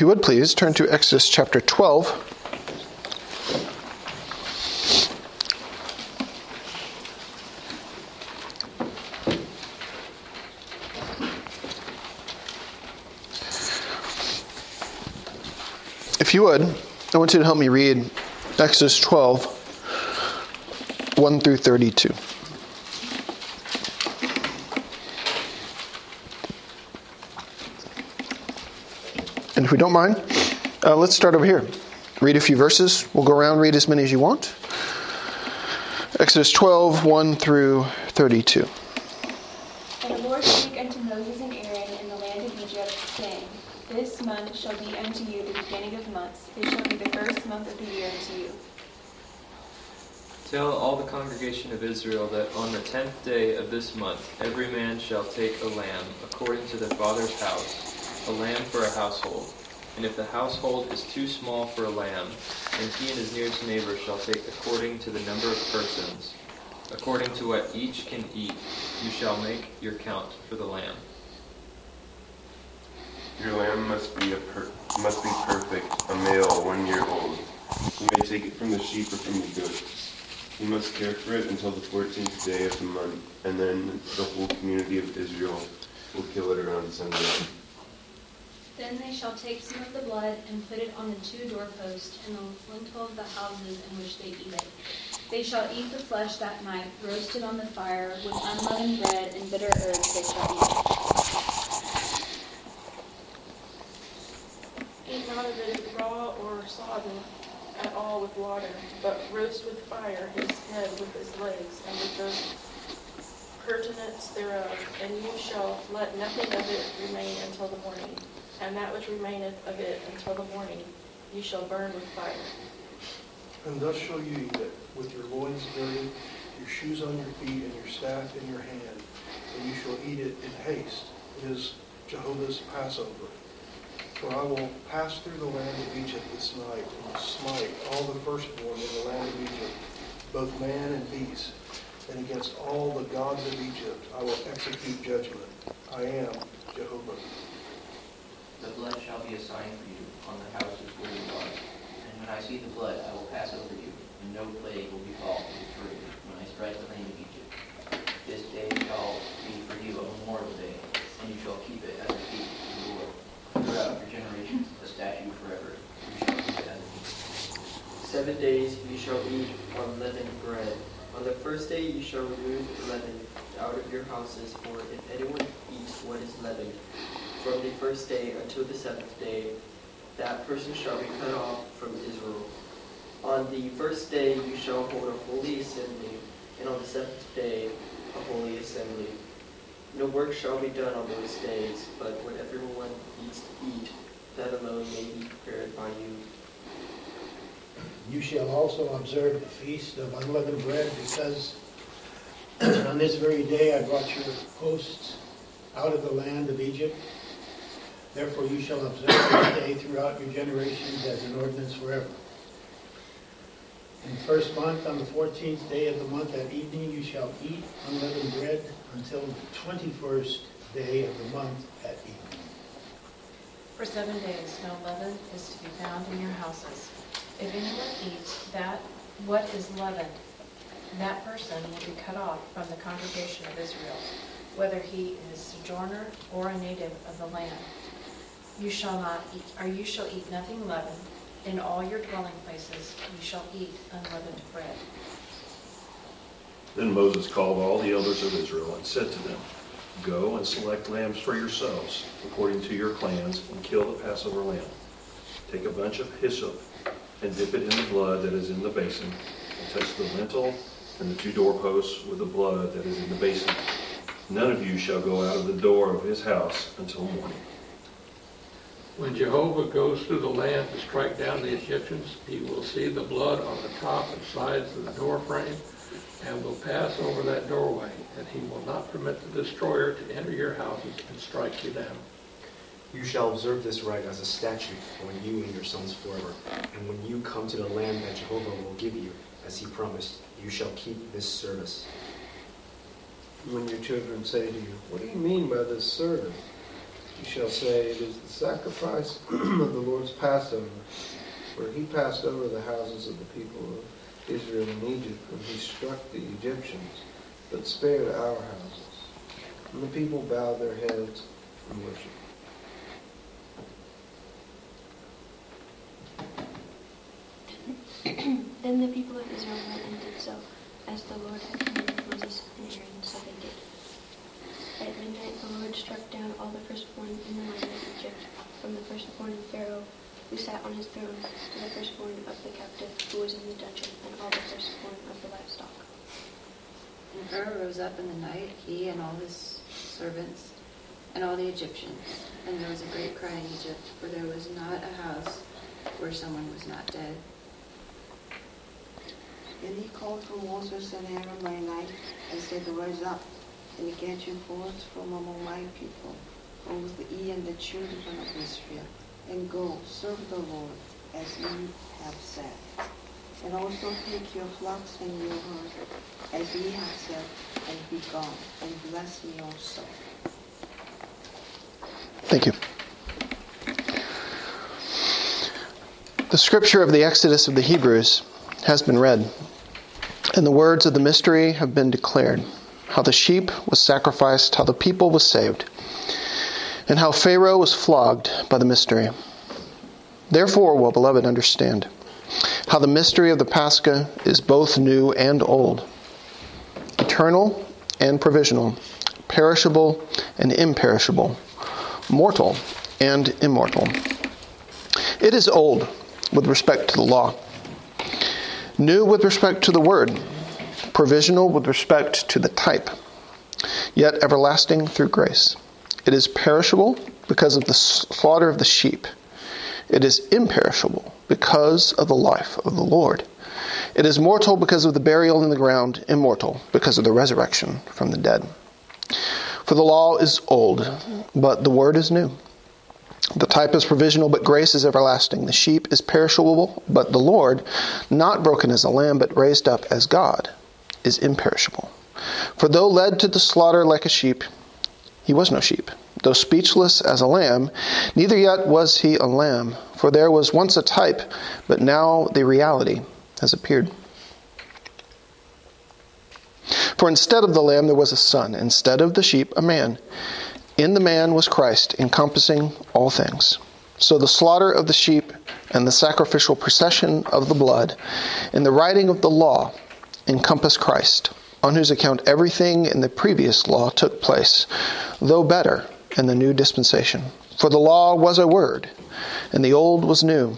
If you would please turn to Exodus chapter 12. If you would, I want you to help me read Exodus 12, 1 through 32. If we don't mind, uh, let's start over here. Read a few verses. We'll go around, read as many as you want. Exodus 12, 1 through 32. And the Lord spake unto Moses and Aaron in the land of Egypt, saying, This month shall be unto you the beginning of months. It shall be the first month of the year to you. Tell all the congregation of Israel that on the tenth day of this month every man shall take a lamb according to their father's house, a lamb for a household. And if the household is too small for a lamb, then he and his nearest neighbor shall take according to the number of persons. According to what each can eat, you shall make your count for the lamb. Your lamb must be a per- must be perfect, a male, one year old. You may take it from the sheep or from the goats. You must care for it until the fourteenth day of the month, and then the whole community of Israel will kill it around sundown. Then they shall take some of the blood and put it on the two doorposts and the lintel of the houses in which they eat it. They shall eat the flesh that night, roasted on the fire, with unleavened bread and bitter herbs they shall eat. Eat not of it raw or sodden at all with water, but roast with fire his head with his legs and with the pertinence thereof, and you shall let nothing of it remain until the morning. And that which remaineth of it until the morning you shall burn with fire. And thus shall you eat it, with your loins girded, your shoes on your feet, and your staff in your hand. And you shall eat it in haste. It is Jehovah's Passover. For I will pass through the land of Egypt this night, and smite all the firstborn in the land of Egypt, both man and beast. And against all the gods of Egypt I will execute judgment. I am Jehovah. The blood shall be a sign for you on the houses where you are. And when I see the blood, I will pass over you, and no plague will befall you through when I strike the land of Egypt. This day shall be for you a memorial day, and you shall keep it as a feast to the Lord. Throughout your generations, a statute forever. You shall keep it as a feast. Seven days you shall eat unleavened bread. On the first day you shall remove leaven out of your houses, for if anyone eats what is leavened, from the first day until the seventh day, that person shall be cut off from Israel. On the first day you shall hold a holy assembly, and on the seventh day a holy assembly. No work shall be done on those days, but what everyone needs to eat, that alone may be prepared by you. You shall also observe the feast of unleavened bread, because on this very day I brought your hosts out of the land of Egypt. Therefore you shall observe this day throughout your generations as an ordinance forever. In the first month, on the fourteenth day of the month at evening, you shall eat unleavened bread until the twenty-first day of the month at evening. For seven days no leaven is to be found in your houses. If anyone eats that what is leavened, that person will be cut off from the congregation of Israel, whether he is a sojourner or a native of the land. You shall not eat, or you shall eat nothing leavened. In all your dwelling places you shall eat unleavened bread. Then Moses called all the elders of Israel and said to them, Go and select lambs for yourselves, according to your clans, and kill the Passover lamb. Take a bunch of hyssop and dip it in the blood that is in the basin, and touch the lintel and the two doorposts with the blood that is in the basin. None of you shall go out of the door of his house until morning. When Jehovah goes through the land to strike down the Egyptians, he will see the blood on the top and sides of the door frame, and will pass over that doorway, and he will not permit the destroyer to enter your houses and strike you down. You shall observe this rite as a statute when you and your sons forever. And when you come to the land that Jehovah will give you, as he promised, you shall keep this service. When your children say to you, What do you mean by this service? You shall say, It is the sacrifice of the Lord's Passover, where he passed over the houses of the people of Israel in Egypt when he struck the Egyptians, but spared our houses. And the people bowed their heads and worshiped. then the people of Israel went and did so, as the Lord had commanded Moses and Aaron, so they did. At midnight the Lord struck down all the firstborn in the land of Egypt, from the firstborn of Pharaoh, who sat on his throne, to the firstborn of the captive who was in the dungeon, and all the firstborn of the livestock. And Pharaoh rose up in the night, he and all his servants, and all the Egyptians. And there was a great cry in Egypt, for there was not a house where someone was not dead. Then he called for Moses and Aaron by night and said, Rise up and get your boards from among my people, both ye and the children of Israel, and go serve the Lord as ye have said. And also take your flocks and your herds as ye have said, and be gone, and bless me also. Thank you. The scripture of the Exodus of the Hebrews has been read, and the words of the mystery have been declared how the sheep was sacrificed, how the people was saved, and how Pharaoh was flogged by the mystery. Therefore, well, beloved, understand how the mystery of the Pascha is both new and old, eternal and provisional, perishable and imperishable, mortal and immortal. It is old with respect to the law, new with respect to the word, provisional with respect to the type, yet everlasting through grace. It is perishable because of the slaughter of the sheep. It is imperishable because of the life of the Lord. It is mortal because of the burial in the ground, immortal because of the resurrection from the dead. For the law is old, but the word is new. The type is provisional, but grace is everlasting. The sheep is perishable, but the Lord, not broken as a lamb, but raised up as God, is imperishable. For though led to the slaughter like a sheep, he was no sheep. Though speechless as a lamb, neither yet was he a lamb. For there was once a type, but now the reality has appeared. For instead of the lamb there was a son, instead of the sheep a man. In the man was Christ, encompassing all things. So the slaughter of the sheep and the sacrificial procession of the blood and the writing of the law encompass Christ, on whose account everything in the previous law took place, though better in the new dispensation. For the law was a word, and the old was new,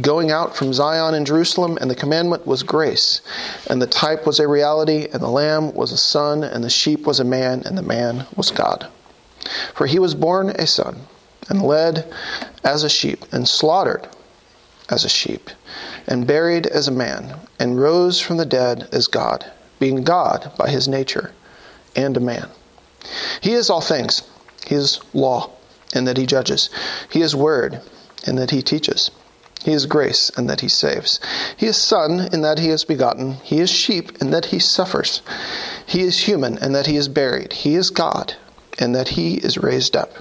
going out from Zion and Jerusalem, and the commandment was grace, and the type was a reality, and the lamb was a son, and the sheep was a man, and the man was God. For he was born a son, and led as a sheep, and slaughtered as a sheep, and buried as a man, and rose from the dead as God, being God by his nature, and a man. He is all things. He is law, in that he judges. He is word, in that he teaches. He is grace, in that he saves. He is son, in that he is begotten. He is sheep, in that he suffers. He is human, in that he is buried. He is God, and that he is raised up.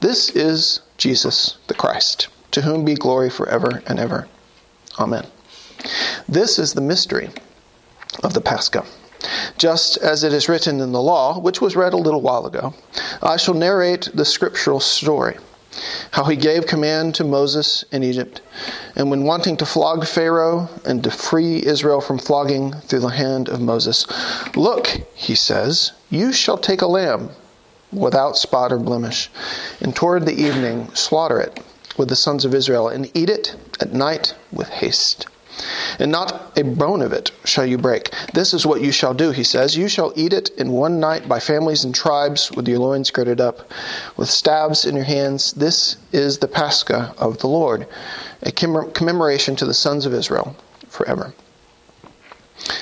This is Jesus the Christ, to whom be glory forever and ever. Amen. This is the mystery of the Pascha. Just as it is written in the law, which was read a little while ago, I shall narrate the scriptural story. How he gave command to Moses in Egypt, and when wanting to flog Pharaoh and to free Israel from flogging through the hand of Moses, Look, he says, you shall take a lamb without spot or blemish, and toward the evening slaughter it with the sons of Israel, and eat it at night with haste. And not a bone of it shall you break. This is what you shall do, he says. You shall eat it in one night by families and tribes, with your loins girded up, with staves in your hands. This is the Pascha of the Lord, a commemoration to the sons of Israel forever.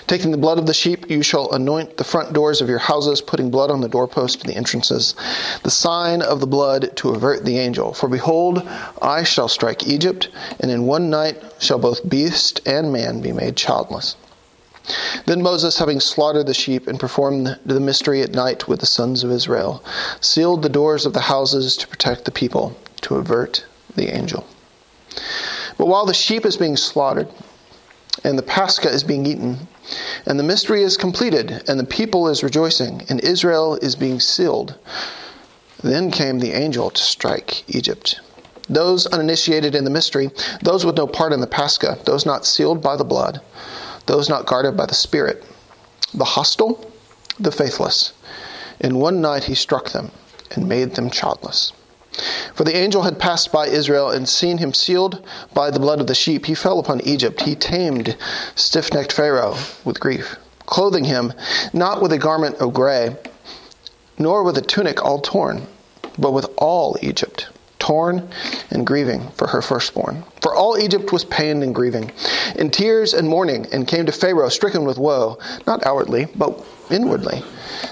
Taking the blood of the sheep, you shall anoint the front doors of your houses, putting blood on the doorpost of the entrances, the sign of the blood to avert the angel. For behold, I shall strike Egypt, and in one night shall both beast and man be made childless. Then Moses, having slaughtered the sheep and performed the mystery at night with the sons of Israel, sealed the doors of the houses to protect the people, to avert the angel. But while the sheep is being slaughtered, and the Pascha is being eaten, and the mystery is completed, and the people is rejoicing, and Israel is being sealed, then came the angel to strike Egypt. Those uninitiated in the mystery, those with no part in the Pascha, those not sealed by the blood, those not guarded by the Spirit, the hostile, the faithless. In one night he struck them and made them childless. For the angel had passed by Israel and seen him sealed by the blood of the sheep. He fell upon Egypt. He tamed stiff necked Pharaoh with grief, clothing him not with a garment of gray, nor with a tunic all torn, but with all Egypt torn and grieving for her firstborn. For all Egypt was pained and grieving, in tears and mourning, and came to Pharaoh stricken with woe, not outwardly, but inwardly.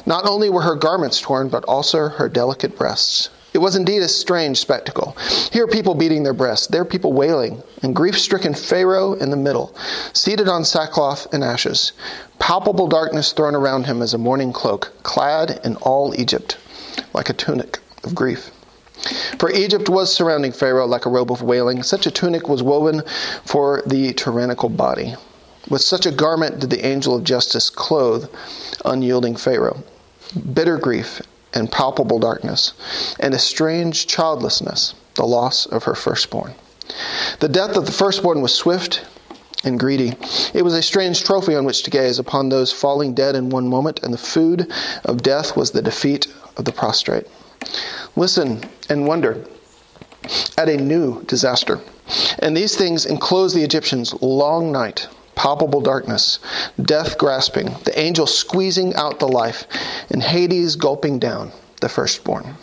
Not only were her garments torn, but also her delicate breasts. It was indeed a strange spectacle. Here people beating their breasts, there people wailing, and grief stricken Pharaoh in the middle, seated on sackcloth and ashes, palpable darkness thrown around him as a mourning cloak, clad in all Egypt, like a tunic of grief. For Egypt was surrounding Pharaoh like a robe of wailing. Such a tunic was woven for the tyrannical body. With such a garment did the angel of justice clothe unyielding Pharaoh. Bitter grief and palpable darkness, and a strange childlessness, the loss of her firstborn. The death of the firstborn was swift and greedy. It was a strange trophy on which to gaze upon those falling dead in one moment, and the food of death was the defeat of the prostrate. Listen and wonder at a new disaster. And these things enclosed the Egyptians long night, palpable darkness, death grasping, the angel squeezing out the life, and Hades gulping down the firstborn.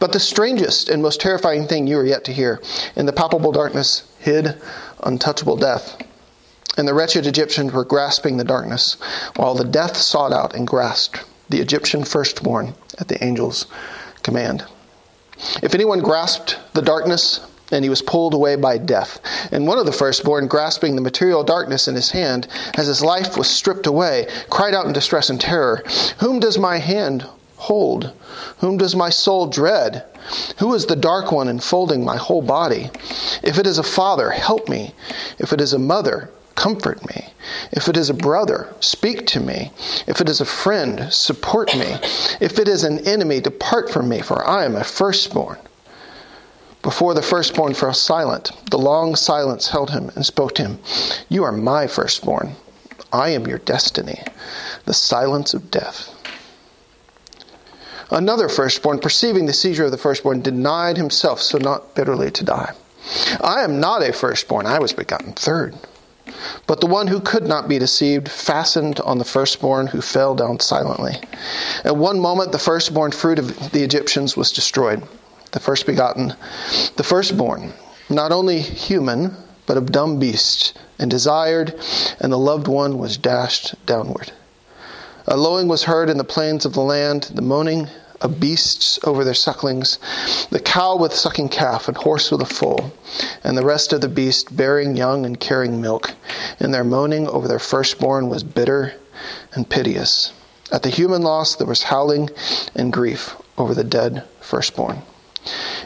But the strangest and most terrifying thing you are yet to hear in the palpable darkness hid untouchable death. And the wretched Egyptians were grasping the darkness, while the death sought out and grasped the Egyptian firstborn at the angel's command. If anyone grasped the darkness, and he was pulled away by death. And one of the firstborn, grasping the material darkness in his hand, as his life was stripped away, cried out in distress and terror Whom does my hand hold? Whom does my soul dread? Who is the dark one enfolding my whole body? If it is a father, help me. If it is a mother, comfort me. If it is a brother, speak to me. If it is a friend, support me. If it is an enemy, depart from me, for I am a firstborn. Before the firstborn fell silent, the long silence held him and spoke to him You are my firstborn. I am your destiny, the silence of death. Another firstborn, perceiving the seizure of the firstborn, denied himself so not bitterly to die. I am not a firstborn, I was begotten third. But the one who could not be deceived fastened on the firstborn who fell down silently. At one moment, the firstborn fruit of the Egyptians was destroyed, the first begotten, the firstborn, not only human, but of dumb beasts, and desired, and the loved one was dashed downward. A lowing was heard in the plains of the land, the moaning of beasts over their sucklings, the cow with sucking calf, and horse with a foal, and the rest of the beasts bearing young and carrying milk, and their moaning over their firstborn was bitter and piteous. At the human loss there was howling and grief over the dead firstborn.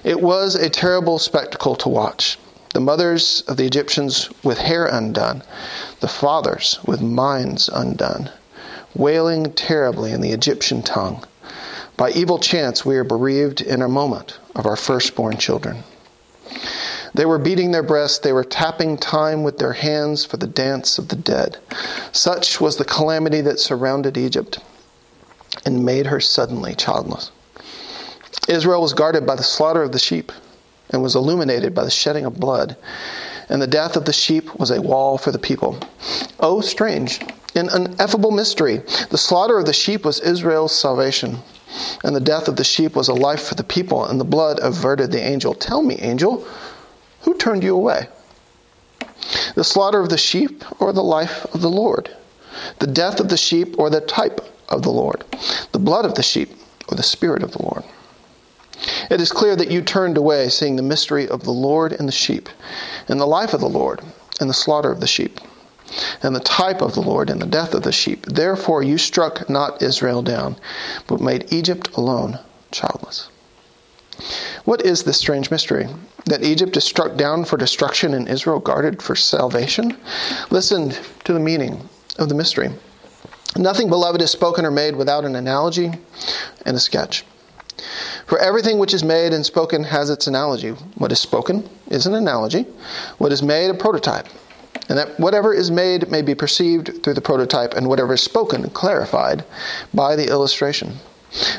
It was a terrible spectacle to watch. The mothers of the Egyptians with hair undone, the fathers with minds undone wailing terribly in the Egyptian tongue. By evil chance, we are bereaved in a moment of our firstborn children. They were beating their breasts, they were tapping time with their hands for the dance of the dead. Such was the calamity that surrounded Egypt and made her suddenly childless. Israel was guarded by the slaughter of the sheep and was illuminated by the shedding of blood, and the death of the sheep was a wall for the people. Oh, strange! An ineffable mystery. The slaughter of the sheep was Israel's salvation, and the death of the sheep was a life for the people, and the blood averted the angel. Tell me, angel, who turned you away? The slaughter of the sheep or the life of the Lord? The death of the sheep or the type of the Lord? The blood of the sheep or the spirit of the Lord? It is clear that you turned away, seeing the mystery of the Lord and the sheep, and the life of the Lord and the slaughter of the sheep. and the type of the Lord and the death of the sheep. Therefore you struck not Israel down, but made Egypt alone childless. What is this strange mystery? That Egypt is struck down for destruction and Israel guarded for salvation? Listen to the meaning of the mystery. Nothing, beloved, is spoken or made without an analogy and a sketch. For everything which is made and spoken has its analogy. What is spoken is an analogy, what is made, a prototype. And that whatever is made may be perceived through the prototype, and whatever is spoken, clarified by the illustration.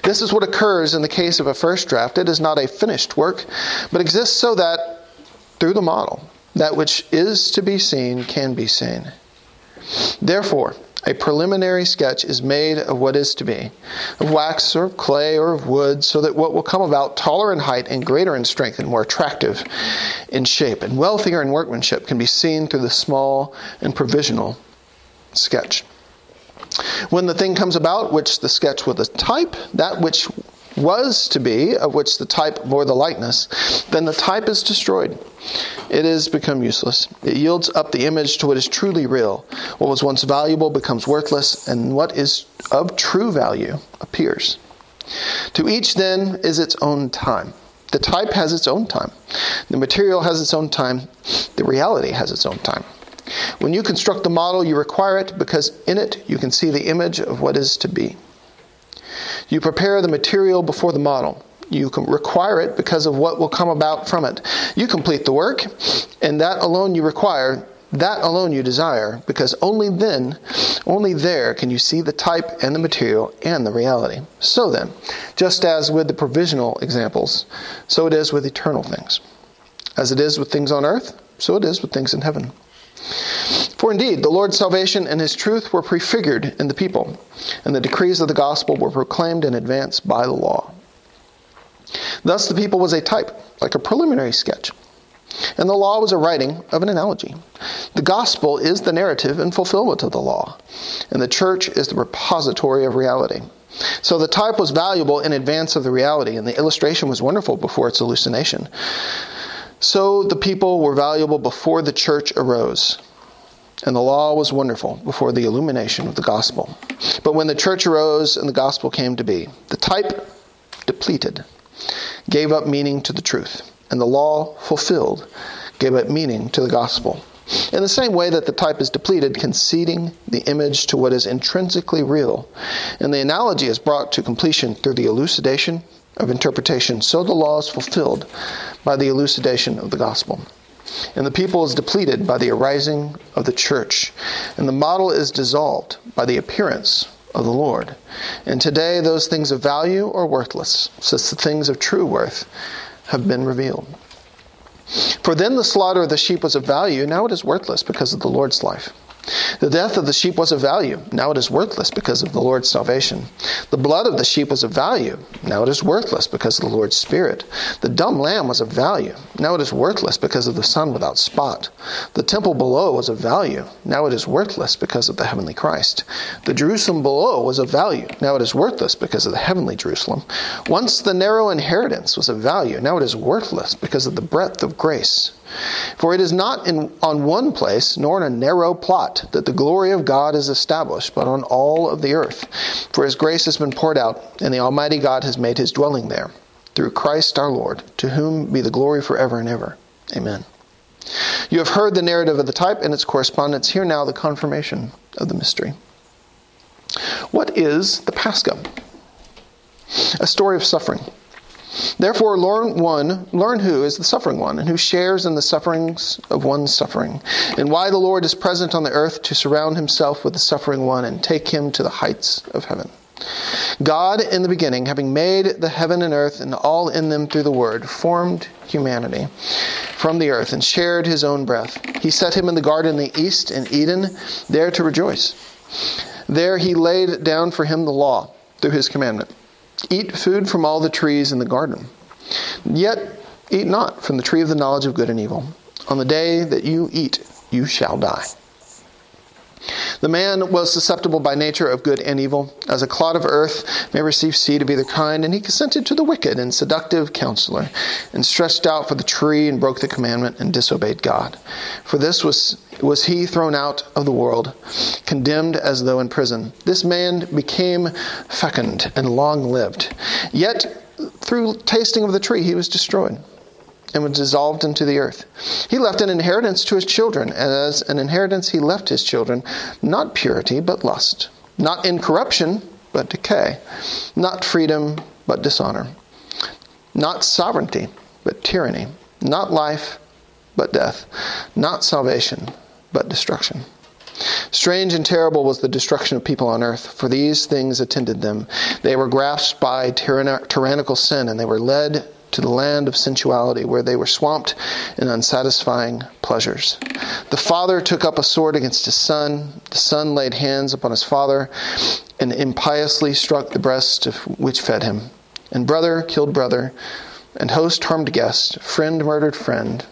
This is what occurs in the case of a first draft. It is not a finished work, but exists so that, through the model, that which is to be seen can be seen. Therefore, a preliminary sketch is made of what is to be, of wax or of clay or of wood, so that what will come about, taller in height and greater in strength and more attractive in shape and wealthier in workmanship, can be seen through the small and provisional sketch. When the thing comes about, which the sketch a type, that which was to be, of which the type bore the likeness, then the type is destroyed. It is become useless. It yields up the image to what is truly real. What was once valuable becomes worthless, and what is of true value appears. To each, then, is its own time. The type has its own time. The material has its own time. The reality has its own time. When you construct the model, you require it because in it you can see the image of what is to be. You prepare the material before the model. You require it because of what will come about from it. You complete the work, and that alone you require, that alone you desire, because only then, only there can you see the type and the material and the reality. So then, just as with the provisional examples, so it is with eternal things. As it is with things on earth, so it is with things in heaven. For indeed, the Lord's salvation and his truth were prefigured in the people, and the decrees of the gospel were proclaimed in advance by the law. Thus, the people was a type, like a preliminary sketch, and the law was a writing of an analogy. The gospel is the narrative and fulfillment of the law, and the church is the repository of reality. So the type was valuable in advance of the reality, and the illustration was wonderful before its hallucination. So the people were valuable before the church arose. And the law was wonderful before the illumination of the gospel. But when the church arose and the gospel came to be, the type depleted, gave up meaning to the truth, and the law fulfilled gave up meaning to the gospel. In the same way that the type is depleted, conceding the image to what is intrinsically real, and the analogy is brought to completion through the elucidation of interpretation, so the law is fulfilled by the elucidation of the gospel. And the people is depleted by the arising of the church, and the model is dissolved by the appearance of the Lord. And today, those things of value are worthless, since the things of true worth have been revealed. For then the slaughter of the sheep was of value, now it is worthless because of the Lord's life. The death of the sheep was of value. Now it is worthless because of the Lord's salvation. The blood of the sheep was of value. Now it is worthless because of the Lord's Spirit. The dumb lamb was of value. Now it is worthless because of the Son without spot. The temple below was of value. Now it is worthless because of the heavenly Christ. The Jerusalem below was of value. Now it is worthless because of the heavenly Jerusalem. Once the narrow inheritance was of value. Now it is worthless because of the breadth of grace. For it is not in, on one place, nor in a narrow plot, that the glory of God is established, but on all of the earth. For his grace has been poured out, and the Almighty God has made his dwelling there, through Christ our Lord, to whom be the glory forever and ever. Amen. You have heard the narrative of the type and its correspondence. Hear now the confirmation of the mystery. What is the Pascha? A story of suffering. Therefore, learn one, learn who is the suffering one, and who shares in the sufferings of one's suffering, and why the Lord is present on the earth to surround himself with the suffering one and take him to the heights of heaven. God, in the beginning, having made the heaven and earth and all in them through the Word, formed humanity from the earth and shared his own breath. He set him in the garden in the east in Eden, there to rejoice. There he laid down for him the law through his commandment. Eat food from all the trees in the garden. Yet eat not from the tree of the knowledge of good and evil. On the day that you eat, you shall die. The man was susceptible by nature of good and evil, as a clod of earth may receive seed of either kind, and he consented to the wicked and seductive counselor, and stretched out for the tree, and broke the commandment, and disobeyed God. For this was, was he thrown out of the world, condemned as though in prison. This man became fecund and long lived. Yet through tasting of the tree he was destroyed and was dissolved into the earth. He left an inheritance to his children, and as an inheritance he left his children not purity, but lust, not incorruption, but decay, not freedom, but dishonor, not sovereignty, but tyranny, not life, but death, not salvation, but destruction. Strange and terrible was the destruction of people on earth, for these things attended them. They were grasped by tyrann- tyrannical sin, and they were led to the land of sensuality, where they were swamped in unsatisfying pleasures. The father took up a sword against his son. The son laid hands upon his father and impiously struck the breast which fed him. And brother killed brother, and host harmed guest, friend murdered friend,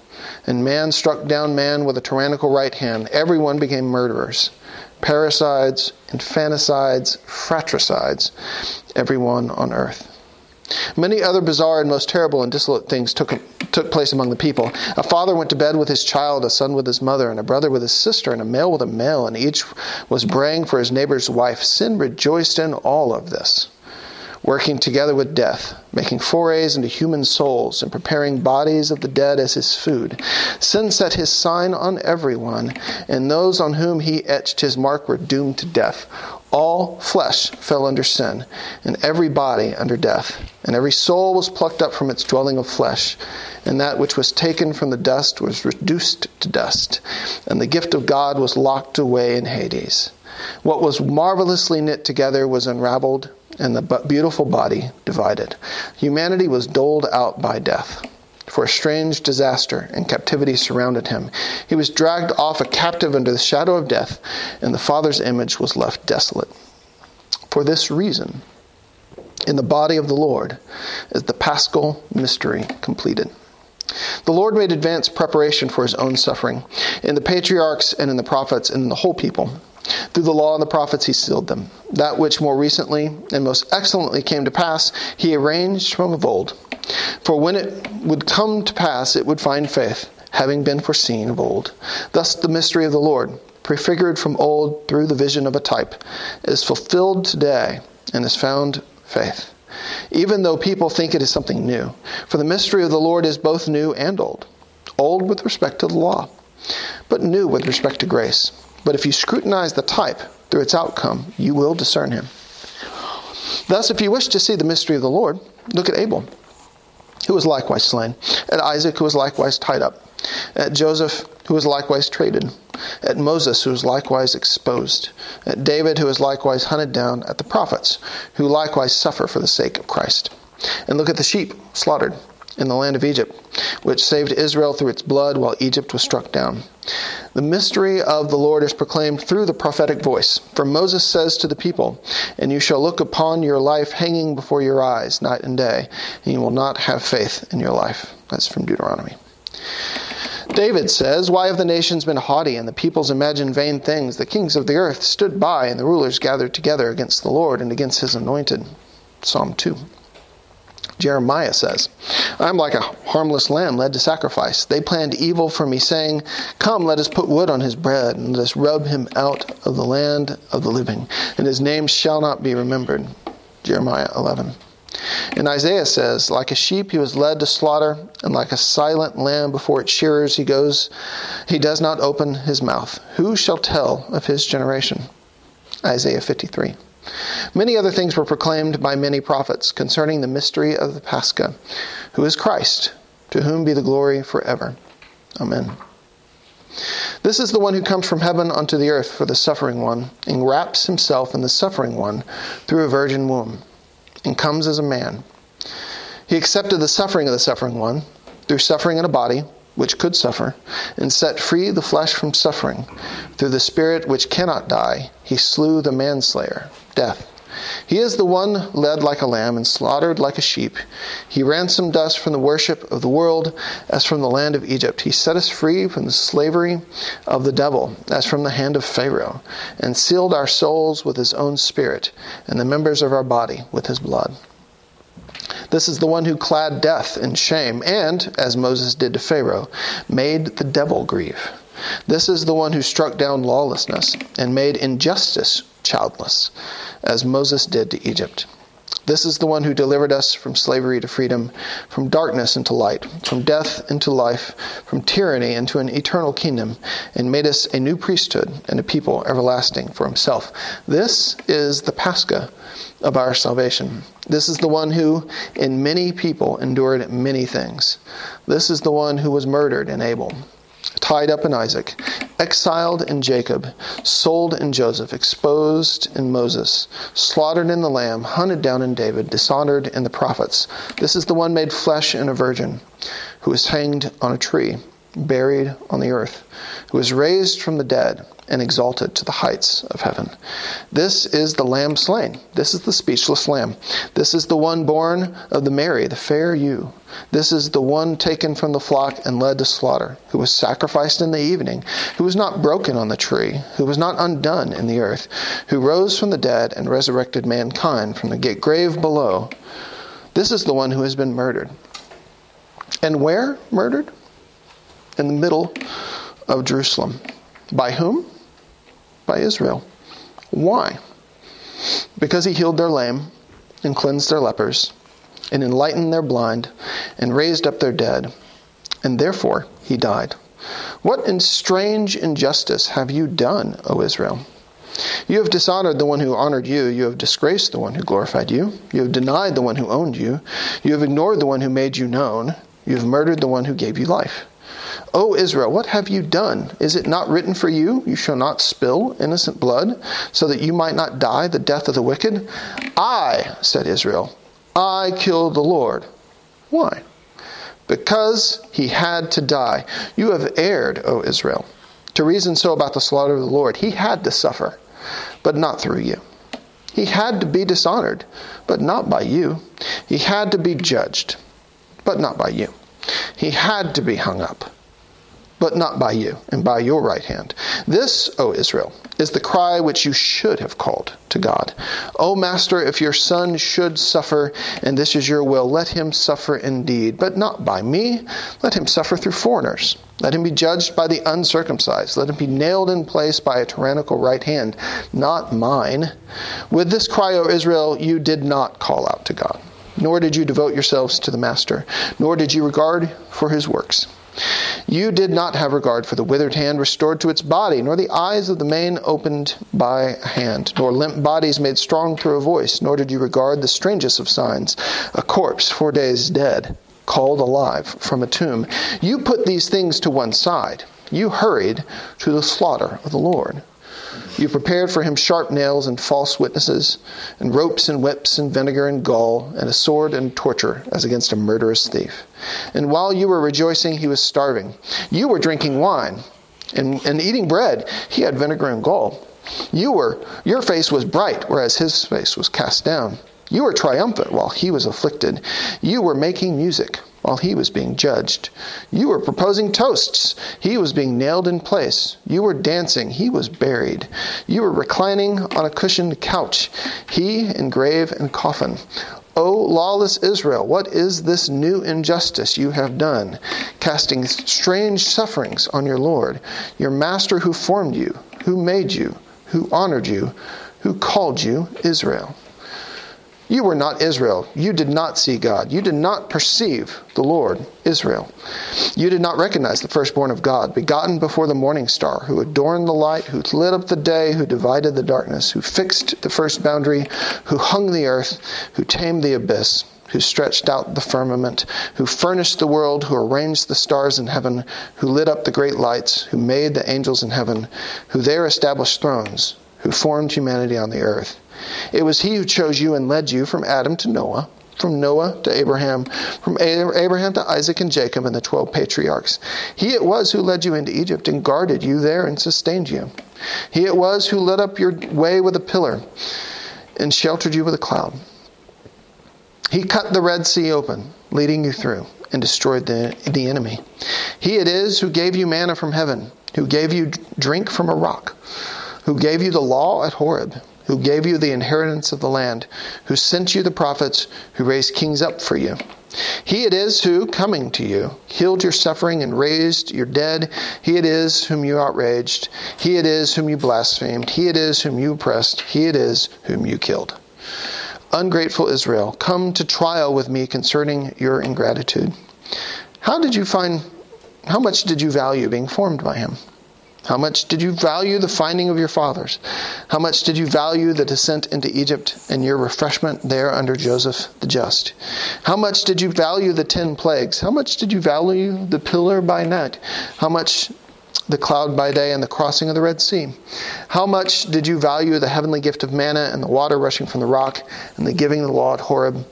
and man struck down man with a tyrannical right hand. Everyone became murderers, parricides, infanticides, fratricides, everyone on earth. Many other bizarre and most terrible and dissolute things took, took place among the people. A father went to bed with his child, a son with his mother, and a brother with his sister, and a male with a male, and each was braying for his neighbor's wife. Sin rejoiced in all of this, working together with death, making forays into human souls, and preparing bodies of the dead as his food. Sin set his sign on everyone, and those on whom he etched his mark were doomed to death. All flesh fell under sin, and every body under death. And every soul was plucked up from its dwelling of flesh, and that which was taken from the dust was reduced to dust, and the gift of God was locked away in Hades. What was marvelously knit together was unraveled, and the beautiful body divided. Humanity was doled out by death for a strange disaster and captivity surrounded him. He was dragged off a captive under the shadow of death, and the Father's image was left desolate. For this reason, in the body of the Lord is the paschal mystery completed. The Lord made advance preparation for his own suffering. In the patriarchs and in the prophets and in the whole people, through the law and the prophets, he sealed them. That which more recently and most excellently came to pass, he arranged from of old. For when it would come to pass, it would find faith, having been foreseen of old. Thus, the mystery of the Lord, prefigured from old through the vision of a type, is fulfilled today and is found faith. Even though people think it is something new. For the mystery of the Lord is both new and old. Old with respect to the law, but new with respect to grace. But if you scrutinize the type through its outcome, you will discern him. Thus, if you wish to see the mystery of the Lord, look at Abel, who was likewise slain, at Isaac, who was likewise tied up, at Joseph, who was likewise traded, at Moses, who was likewise exposed, at David, who was likewise hunted down, at the prophets, who likewise suffer for the sake of Christ. And look at the sheep slaughtered in the land of Egypt, which saved Israel through its blood while Egypt was struck down. The mystery of the Lord is proclaimed through the prophetic voice. For Moses says to the people, And you shall look upon your life hanging before your eyes night and day, and you will not have faith in your life. That's from Deuteronomy. David says, Why have the nations been haughty and the peoples imagined vain things? The kings of the earth stood by and the rulers gathered together against the Lord and against his anointed. Psalm 2. Jeremiah says, I'm like a harmless lamb led to sacrifice. They planned evil for me, saying, Come, let us put wood on his bread, and let us rub him out of the land of the living, and his name shall not be remembered. Jeremiah 11. And Isaiah says, Like a sheep he was led to slaughter, and like a silent lamb before its shearers he goes, he does not open his mouth. Who shall tell of his generation? Isaiah 53. Many other things were proclaimed by many prophets concerning the mystery of the Pascha, who is Christ, to whom be the glory forever. Amen. This is the one who comes from heaven unto the earth for the suffering one, and wraps himself in the suffering one through a virgin womb, and comes as a man. He accepted the suffering of the suffering one through suffering in a body which could suffer, and set free the flesh from suffering. Through the Spirit which cannot die, he slew the manslayer, death, He is the one led like a lamb and slaughtered like a sheep. He ransomed us from the worship of the world as from the land of Egypt. He set us free from the slavery of the devil as from the hand of Pharaoh, and sealed our souls with his own spirit and the members of our body with his blood. This is the one who clad death in shame and, as Moses did to Pharaoh, made the devil grieve. This is the one who struck down lawlessness and made injustice childless, as Moses did to Egypt. This is the one who delivered us from slavery to freedom, from darkness into light, from death into life, from tyranny into an eternal kingdom, and made us a new priesthood and a people everlasting for himself. This is the Pascha of our salvation. This is the one who, in many people, endured many things. This is the one who was murdered in Abel tied up in Isaac, exiled in Jacob, sold in Joseph, exposed in Moses, slaughtered in the Lamb, hunted down in David, dishonored in the prophets. This is the one made flesh in a virgin, who was hanged on a tree, buried on the earth, who was raised from the dead and exalted to the heights of heaven. This is the Lamb slain. This is the speechless Lamb. This is the one born of the Mary, the fair ewe. This is the one taken from the flock and led to slaughter, who was sacrificed in the evening, who was not broken on the tree, who was not undone in the earth, who rose from the dead and resurrected mankind from the grave below. This is the one who has been murdered. And where murdered? In the middle of Jerusalem. By whom? By Israel. Why? Because he healed their lame and cleansed their lepers and enlightened their blind and raised up their dead, and therefore he died. What in strange injustice have you done, O Israel? You have dishonored the one who honored you. You have disgraced the one who glorified you. You have denied the one who owned you. You have ignored the one who made you known. You have murdered the one who gave you life. O Israel, what have you done? Is it not written for you, You shall not spill innocent blood, so that you might not die the death of the wicked? I, said Israel, I killed the Lord. Why? Because he had to die. You have erred, O Israel. To reason so about the slaughter of the Lord, he had to suffer, but not through you. He had to be dishonored, but not by you. He had to be judged, but not by you. He had to be hung up, but not by you and by your right hand. This, O Israel, is the cry which you should have called to God. O Master, if your son should suffer, and this is your will, let him suffer indeed, but not by me. Let him suffer through foreigners. Let him be judged by the uncircumcised. Let him be nailed in place by a tyrannical right hand, not mine. With this cry, O Israel, you did not call out to God, nor did you devote yourselves to the Master, nor did you regard for his works. You did not have regard for the withered hand restored to its body, nor the eyes of the man opened by hand, nor limp bodies made strong through a voice, nor did you regard the strangest of signs, a corpse four days dead, called alive from a tomb. You put these things to one side. You hurried to the slaughter of the Lord. You prepared for him sharp nails and false witnesses, and ropes and whips and vinegar and gall, and a sword and torture as against a murderous thief. And while you were rejoicing, he was starving. You were drinking wine and, and eating bread. He had vinegar and gall. You were, your face was bright, whereas his face was cast down. You were triumphant while he was afflicted. You were making music while he was being judged. You were proposing toasts. He was being nailed in place. You were dancing. He was buried. You were reclining on a cushioned couch. He in grave and coffin. O lawless Israel, what is this new injustice you have done, casting strange sufferings on your Lord, your master who formed you, who made you, who honored you, who called you Israel? You were not Israel. You did not see God. You did not perceive the Lord, Israel. You did not recognize the firstborn of God, begotten before the morning star, who adorned the light, who lit up the day, who divided the darkness, who fixed the first boundary, who hung the earth, who tamed the abyss, who stretched out the firmament, who furnished the world, who arranged the stars in heaven, who lit up the great lights, who made the angels in heaven, who there established thrones, who formed humanity on the earth it was he who chose you and led you from Adam to Noah, from Noah to Abraham, from Abraham to Isaac and Jacob and the 12 patriarchs. He it was who led you into Egypt and guarded you there and sustained you. He it was who led up your way with a pillar and sheltered you with a cloud. He cut the Red Sea open, leading you through, and destroyed the, the enemy. He it is who gave you manna from heaven, who gave you drink from a rock, who gave you the law at Horeb, who gave you the inheritance of the land, who sent you the prophets, who raised kings up for you. He it is who, coming to you, healed your suffering and raised your dead. He it is whom you outraged. He it is whom you blasphemed. He it is whom you oppressed. He it is whom you killed. Ungrateful Israel, come to trial with me concerning your ingratitude. How did you find, how much did you value being formed by him? How much did you value the finding of your fathers? How much did you value the descent into Egypt and your refreshment there under Joseph the just? How much did you value the ten plagues? How much did you value the pillar by night? How much the cloud by day and the crossing of the Red Sea? How much did you value the heavenly gift of manna and the water rushing from the rock and the giving of the law at Horeb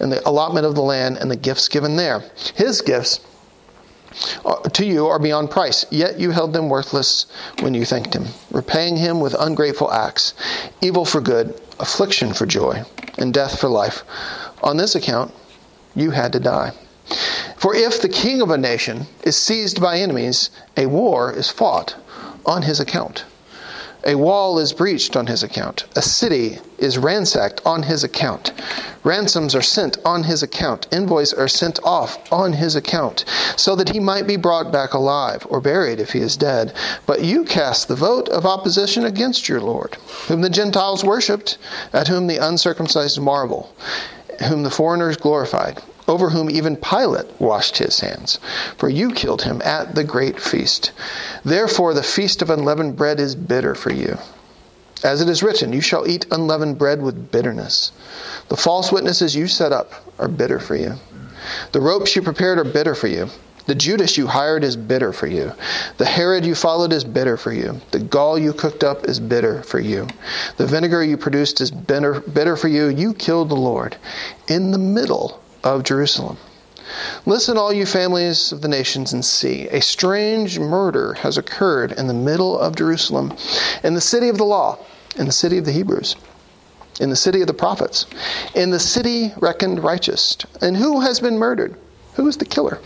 and the allotment of the land and the gifts given there? His gifts Uh, to you are beyond price, yet you held them worthless when you thanked him, repaying him with ungrateful acts, evil for good, affliction for joy, and death for life. On this account, you had to die. For if the king of a nation is seized by enemies, a war is fought on his account. A wall is breached on his account. A city is ransacked on his account. Ransoms are sent on his account. Envoys are sent off on his account, so that he might be brought back alive or buried if he is dead. But you cast the vote of opposition against your Lord, whom the Gentiles worshipped, at whom the uncircumcised marvel, whom the foreigners glorified over whom even Pilate washed his hands. For you killed him at the great feast. Therefore, the feast of unleavened bread is bitter for you. As it is written, You shall eat unleavened bread with bitterness. The false witnesses you set up are bitter for you. The ropes you prepared are bitter for you. The Judas you hired is bitter for you. The Herod you followed is bitter for you. The gall you cooked up is bitter for you. The vinegar you produced is bitter, bitter for you. You killed the Lord in the middle of Jerusalem. Listen, all you families of the nations, and see. A strange murder has occurred in the middle of Jerusalem, in the city of the law, in the city of the Hebrews, in the city of the prophets, in the city reckoned righteous. And who has been murdered? Who is the killer?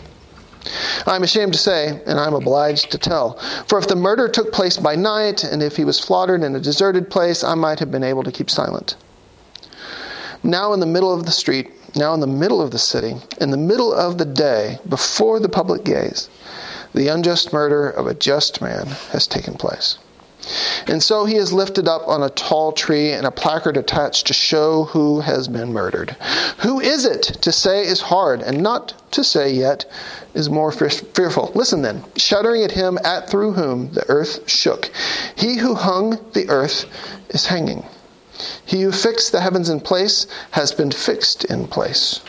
I'm ashamed to say, and I'm obliged to tell, for if the murder took place by night, and if he was slaughtered in a deserted place, I might have been able to keep silent. Now, in the middle of the street, now in the middle of the city, in the middle of the day, before the public gaze, the unjust murder of a just man has taken place. And so he is lifted up on a tall tree and a placard attached to show who has been murdered. Who is it to say is hard and not to say yet is more fearful? Listen then, shuddering at him at through whom the earth shook. He who hung the earth is hanging. He who fixed the heavens in place has been fixed in place.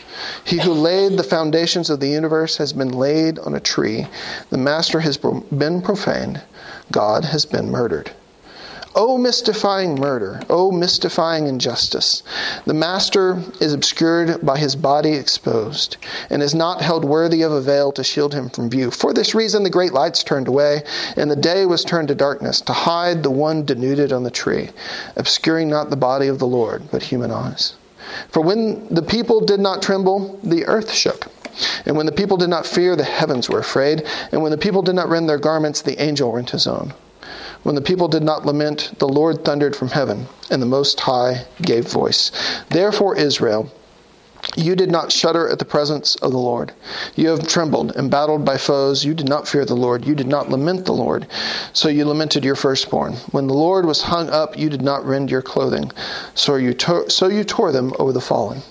He who laid the foundations of the universe has been laid on a tree. The master has been profaned. God has been murdered. O oh, mystifying murder, O oh, mystifying injustice. The master is obscured by his body exposed, and is not held worthy of a veil to shield him from view. For this reason the great lights turned away, and the day was turned to darkness, to hide the one denuded on the tree, obscuring not the body of the Lord, but human eyes. For when the people did not tremble, the earth shook. And when the people did not fear, the heavens were afraid. And when the people did not rend their garments, the angel rent his own. When the people did not lament, the Lord thundered from heaven, and the Most High gave voice. Therefore, Israel, you did not shudder at the presence of the Lord. You have trembled, embattled by foes. You did not fear the Lord. You did not lament the Lord. So you lamented your firstborn. When the Lord was hung up, you did not rend your clothing. So you, tore, so you tore them over the fallen.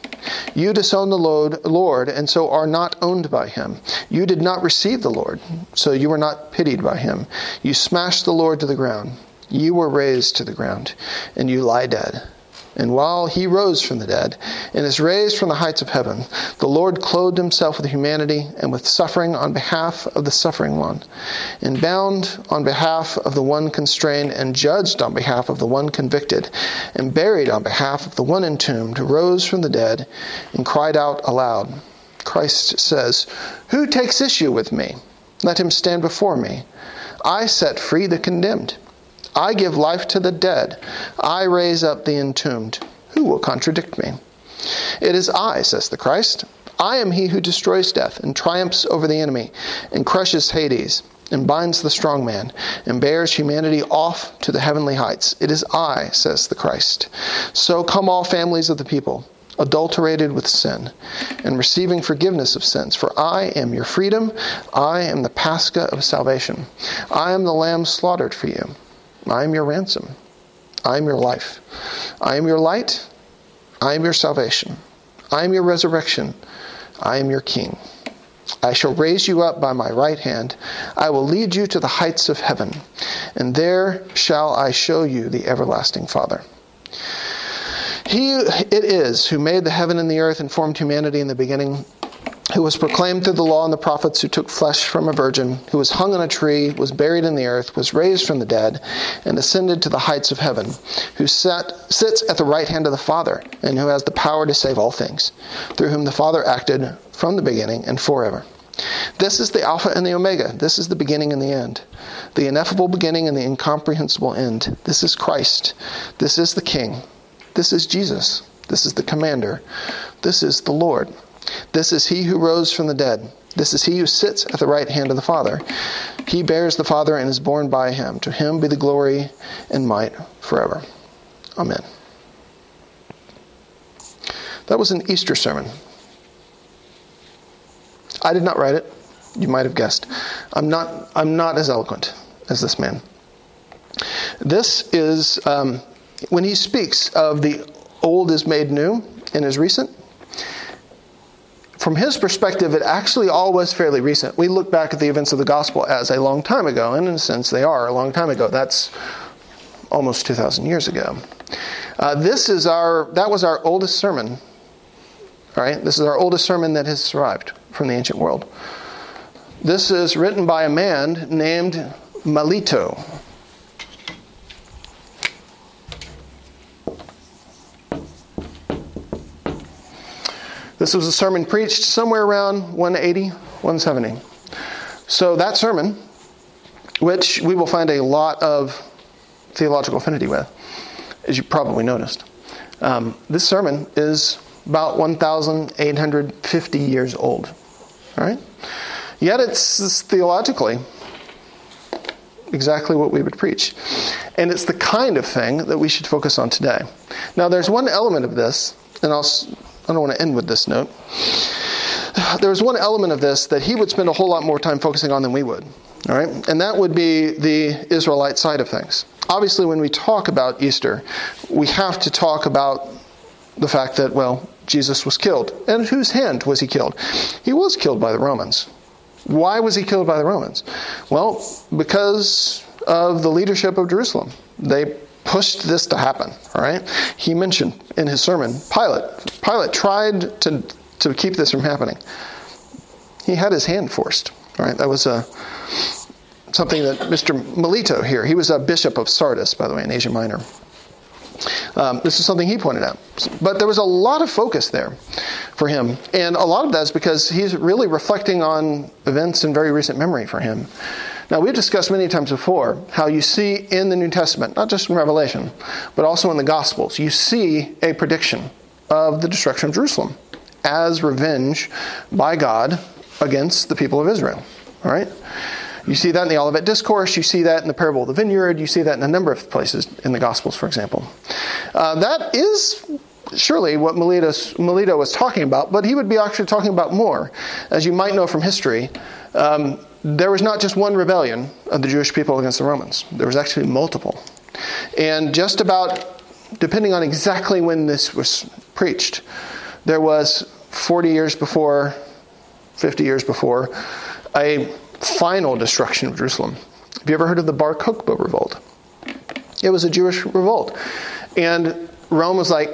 You disowned the Lord, and so are not owned by him. You did not receive the Lord, so you were not pitied by him. You smashed the Lord to the ground. You were razed to the ground, and you lie dead. And while he rose from the dead and is raised from the heights of heaven, the Lord clothed himself with humanity and with suffering on behalf of the suffering one, and bound on behalf of the one constrained, and judged on behalf of the one convicted, and buried on behalf of the one entombed, rose from the dead and cried out aloud. Christ says, Who takes issue with me? Let him stand before me. I set free the condemned. I give life to the dead. I raise up the entombed. Who will contradict me? It is I, says the Christ. I am he who destroys death and triumphs over the enemy and crushes Hades and binds the strong man and bears humanity off to the heavenly heights. It is I, says the Christ. So come all families of the people, adulterated with sin, and receiving forgiveness of sins. For I am your freedom. I am the Pascha of salvation. I am the lamb slaughtered for you. I am your ransom. I am your life. I am your light. I am your salvation. I am your resurrection. I am your king. I shall raise you up by my right hand. I will lead you to the heights of heaven, and there shall I show you the everlasting Father. He it is who made the heaven and the earth and formed humanity in the beginning, who was proclaimed through the law and the prophets, who took flesh from a virgin, who was hung on a tree, was buried in the earth, was raised from the dead, and ascended to the heights of heaven, who sat, sits at the right hand of the Father, and who has the power to save all things, through whom the Father acted from the beginning and forever. This is the Alpha and the Omega. This is the beginning and the end. The ineffable beginning and the incomprehensible end. This is Christ. This is the King. This is Jesus. This is the Commander. This is the Lord. This is He who rose from the dead. This is He who sits at the right hand of the Father. He bears the Father and is born by Him. To Him be the glory and might forever. Amen. That was an Easter sermon. I did not write it. You might have guessed. I'm not, I'm not as eloquent as this man. This is um, when he speaks of the old is made new and is recent. From his perspective, it actually all was fairly recent. We look back at the events of the gospel as a long time ago, and in a sense, they are a long time ago. That's almost 2,000 years ago. Uh, this is our, that was our oldest sermon. All right, this is our oldest sermon that has survived from the ancient world. This is written by a man named Melito. This was a sermon preached somewhere around 180, 170. So that sermon, which we will find a lot of theological affinity with, as you probably noticed, um, this sermon is about 1,850 years old. All right? Yet it's, it's theologically exactly what we would preach. And it's the kind of thing that we should focus on today. Now, there's one element of this, and I'll, I don't want to end with this note. There's one element of this that he would spend a whole lot more time focusing on than we would. All right? And that would be the Israelite side of things. Obviously, when we talk about Easter, we have to talk about the fact that, well, Jesus was killed. And whose hand was he killed? He was killed by the Romans. Why was he killed by the Romans? Well, because of the leadership of Jerusalem. They pushed this to happen, all right? He mentioned in his sermon Pilate. Pilate tried to, to keep this from happening. He had his hand forced, all right? That was a, something that Mr. Melito here, he was a bishop of Sardis, by the way, in Asia Minor. Um, this is something he pointed out. But there was a lot of focus there for him. And a lot of that is because he's really reflecting on events in very recent memory for him. Now, we've discussed many times before how you see in the New Testament, not just in Revelation, but also in the Gospels, you see a prediction of the destruction of Jerusalem as revenge by God against the people of Israel. All right? You see that in the Olivet Discourse. You see that in the parable of the vineyard. You see that in a number of places in the Gospels, for example. Uh, that is surely what Melito, was talking about, but he would be actually talking about more. As you might know from history, um, there was not just one rebellion of the Jewish people against the Romans, there was actually multiple. And just about, depending on exactly when this was preached, there was 40 years before, 50 years before, a final destruction of Jerusalem. Have you ever heard of the Bar Kokhba revolt? It was a Jewish revolt. And Rome was like,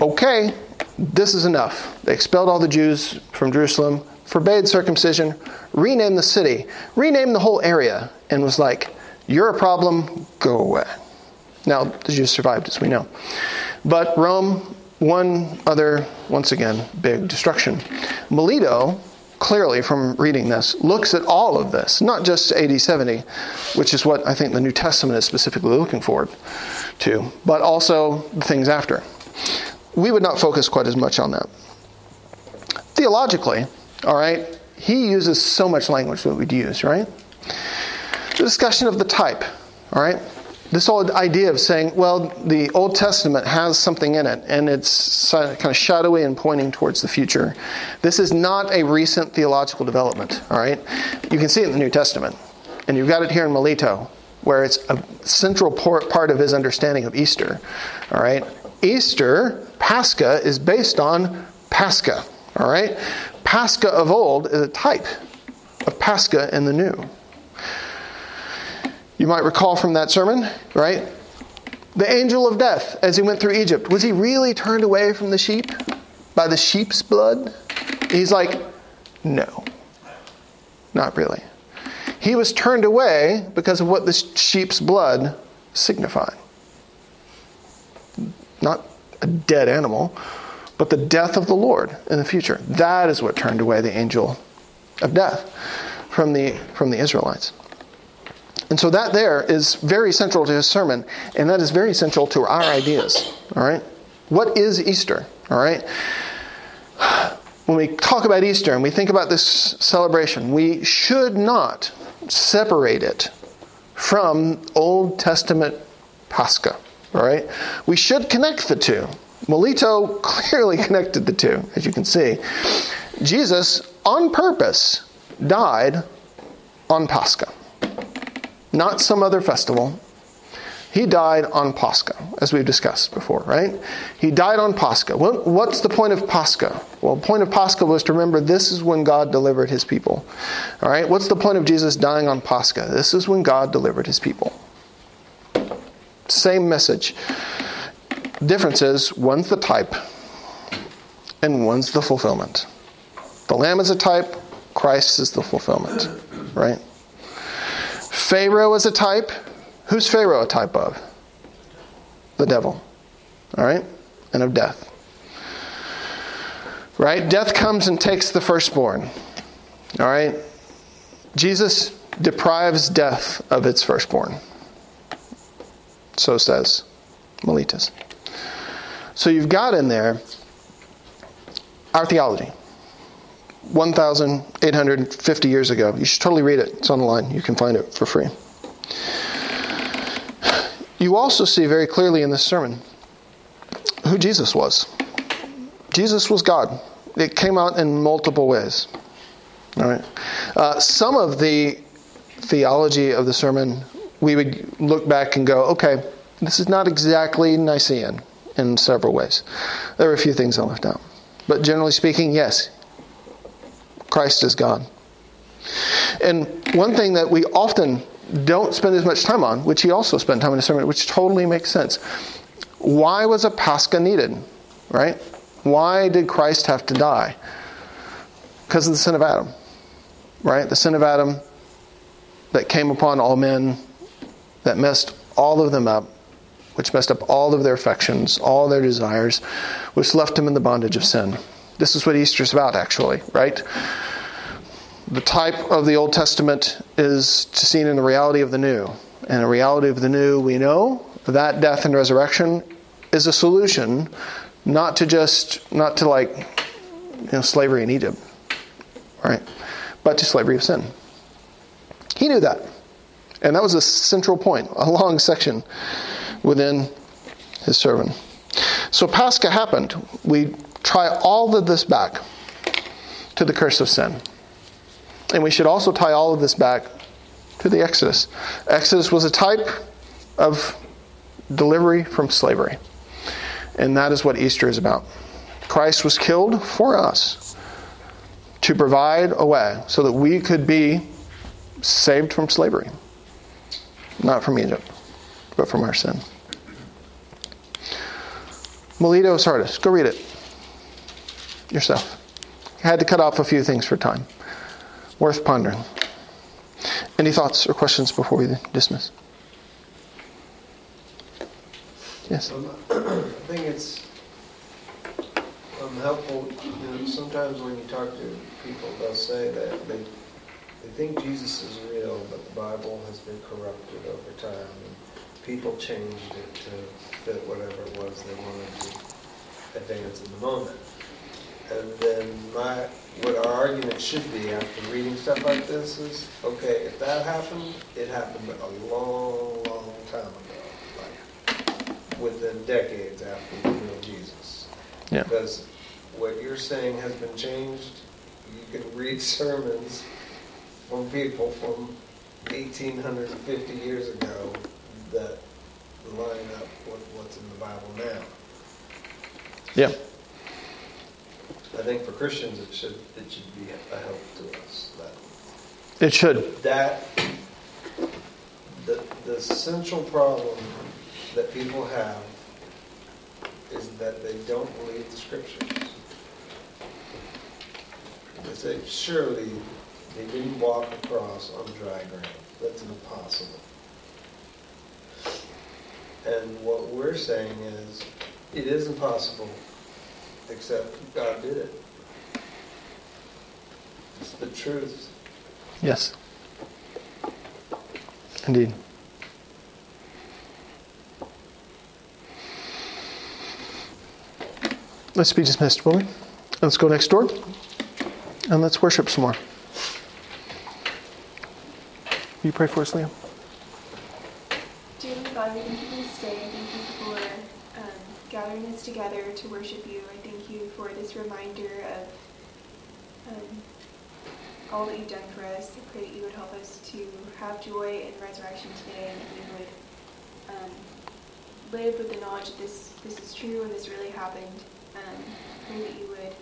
okay, this is enough. They expelled all the Jews from Jerusalem, forbade circumcision, renamed the city, renamed the whole area, and was like, you're a problem, go away. Now, the Jews survived, as we know. But Rome, one other, once again, big destruction. Melito clearly from reading this, looks at all of this, not just AD 70, which is what I think the New Testament is specifically looking forward to, but also the things after. We would not focus quite as much on that. Theologically, all right, he uses so much language that we'd use, right? The discussion of the type, all right? This whole idea of saying, well, the Old Testament has something in it, and it's kind of shadowy and pointing towards the future. This is not a recent theological development, all right? You can see it in the New Testament, and you've got it here in Melito, where it's a central part of his understanding of Easter, all right? Easter, Pascha, is based on Pascha, all right? Pascha of old is a type of Pascha in the new. You might recall from that sermon, right? The angel of death, as he went through Egypt, was he really turned away from the sheep by the sheep's blood? He's like, no, not really. He was turned away because of what the sheep's blood signified. Not a dead animal, but the death of the Lord in the future. That is what turned away the angel of death from the, from the Israelites. And so that there is very central to his sermon, and that is very central to our ideas. All right? What is Easter? All right? When we talk about Easter and we think about this celebration, we should not separate it from Old Testament Pascha. All right? We should connect the two. Melito clearly connected the two, as you can see. Jesus, on purpose, died on Pascha not some other festival. He died on Pascha, as we've discussed before, right? He died on Pascha. What's the point of Pascha? Well, the point of Pascha was to remember this is when God delivered his people. All right? What's the point of Jesus dying on Pascha? This is when God delivered his people. Same message. Difference is one's the type and one's the fulfillment. The Lamb is a type, Christ is the fulfillment, right? Pharaoh is a type. Who's Pharaoh a type of? The devil. All right? And of death. Right? Death comes and takes the firstborn. All right? Jesus deprives death of its firstborn. So says Mellitus. So you've got in there our theology. 1,850 years ago. You should totally read it. It's online. You can find it for free. You also see very clearly in this sermon who Jesus was. Jesus was God. It came out in multiple ways. All right. Uh, some of the theology of the sermon, we would look back and go, okay, this is not exactly Nicene in several ways. There are a few things I left out. But generally speaking, yes, Christ is God. And one thing that we often don't spend as much time on, which he also spent time in the sermon, which totally makes sense. Why was a Pascha needed? Right? Why did Christ have to die? Because of the sin of Adam. Right? The sin of Adam that came upon all men, that messed all of them up, which messed up all of their affections, all their desires, which left them in the bondage of sin. This is what Easter is about, actually, right? The type of the Old Testament is seen in the reality of the New. And the reality of the New, we know that death and resurrection is a solution, not to just, not to like, you know, slavery in Egypt, right? But to slavery of sin. He knew that. And that was a central point, a long section within his servant. So Pascha happened. We tie all of this back to the curse of sin. And we should also tie all of this back to the Exodus. Exodus was a type of delivery from slavery. And that is what Easter is about. Christ was killed for us to provide a way so that we could be saved from slavery. Not from Egypt, but from our sin. Melito Sardis. Go read it yourself. I had to cut off a few things for time. Worth pondering. Any thoughts or questions before we dismiss? Yes. Um, I think it's um, helpful, you know, sometimes when you talk to people, they'll say that they, they think Jesus is real, but the Bible has been corrupted over time, and people changed it to fit whatever it was they wanted to advance in the moment. And then my, what our argument should be after reading stuff like this is, okay, if that happened, it happened a long, long time ago, like within decades after the real Jesus. Yeah. Because what you're saying has been changed. You can read sermons from people from 1850 years ago that line up with what's in the Bible now. Yeah. I think for Christians it should it should be a help to us. That It should. that the the central problem that people have is that they don't believe the scriptures. They say surely they didn't walk across on dry ground. That's impossible. And what we're saying is it is impossible except God did it. It's the truth. Yes. Indeed. Let's be dismissed, will we? Let's go next door and let's worship some more. You pray for us, Liam? Dear God, we thank you for this day. I thank you for um, gathering us together to worship you. I thank you for this reminder of um, all that you've done for us. I pray that you would help us to have joy in resurrection today and that we would um, live with the knowledge that this, this is true and this really happened. Um, pray that you would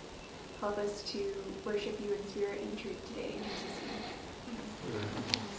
help us to worship you in spirit and truth today. In Jesus' name.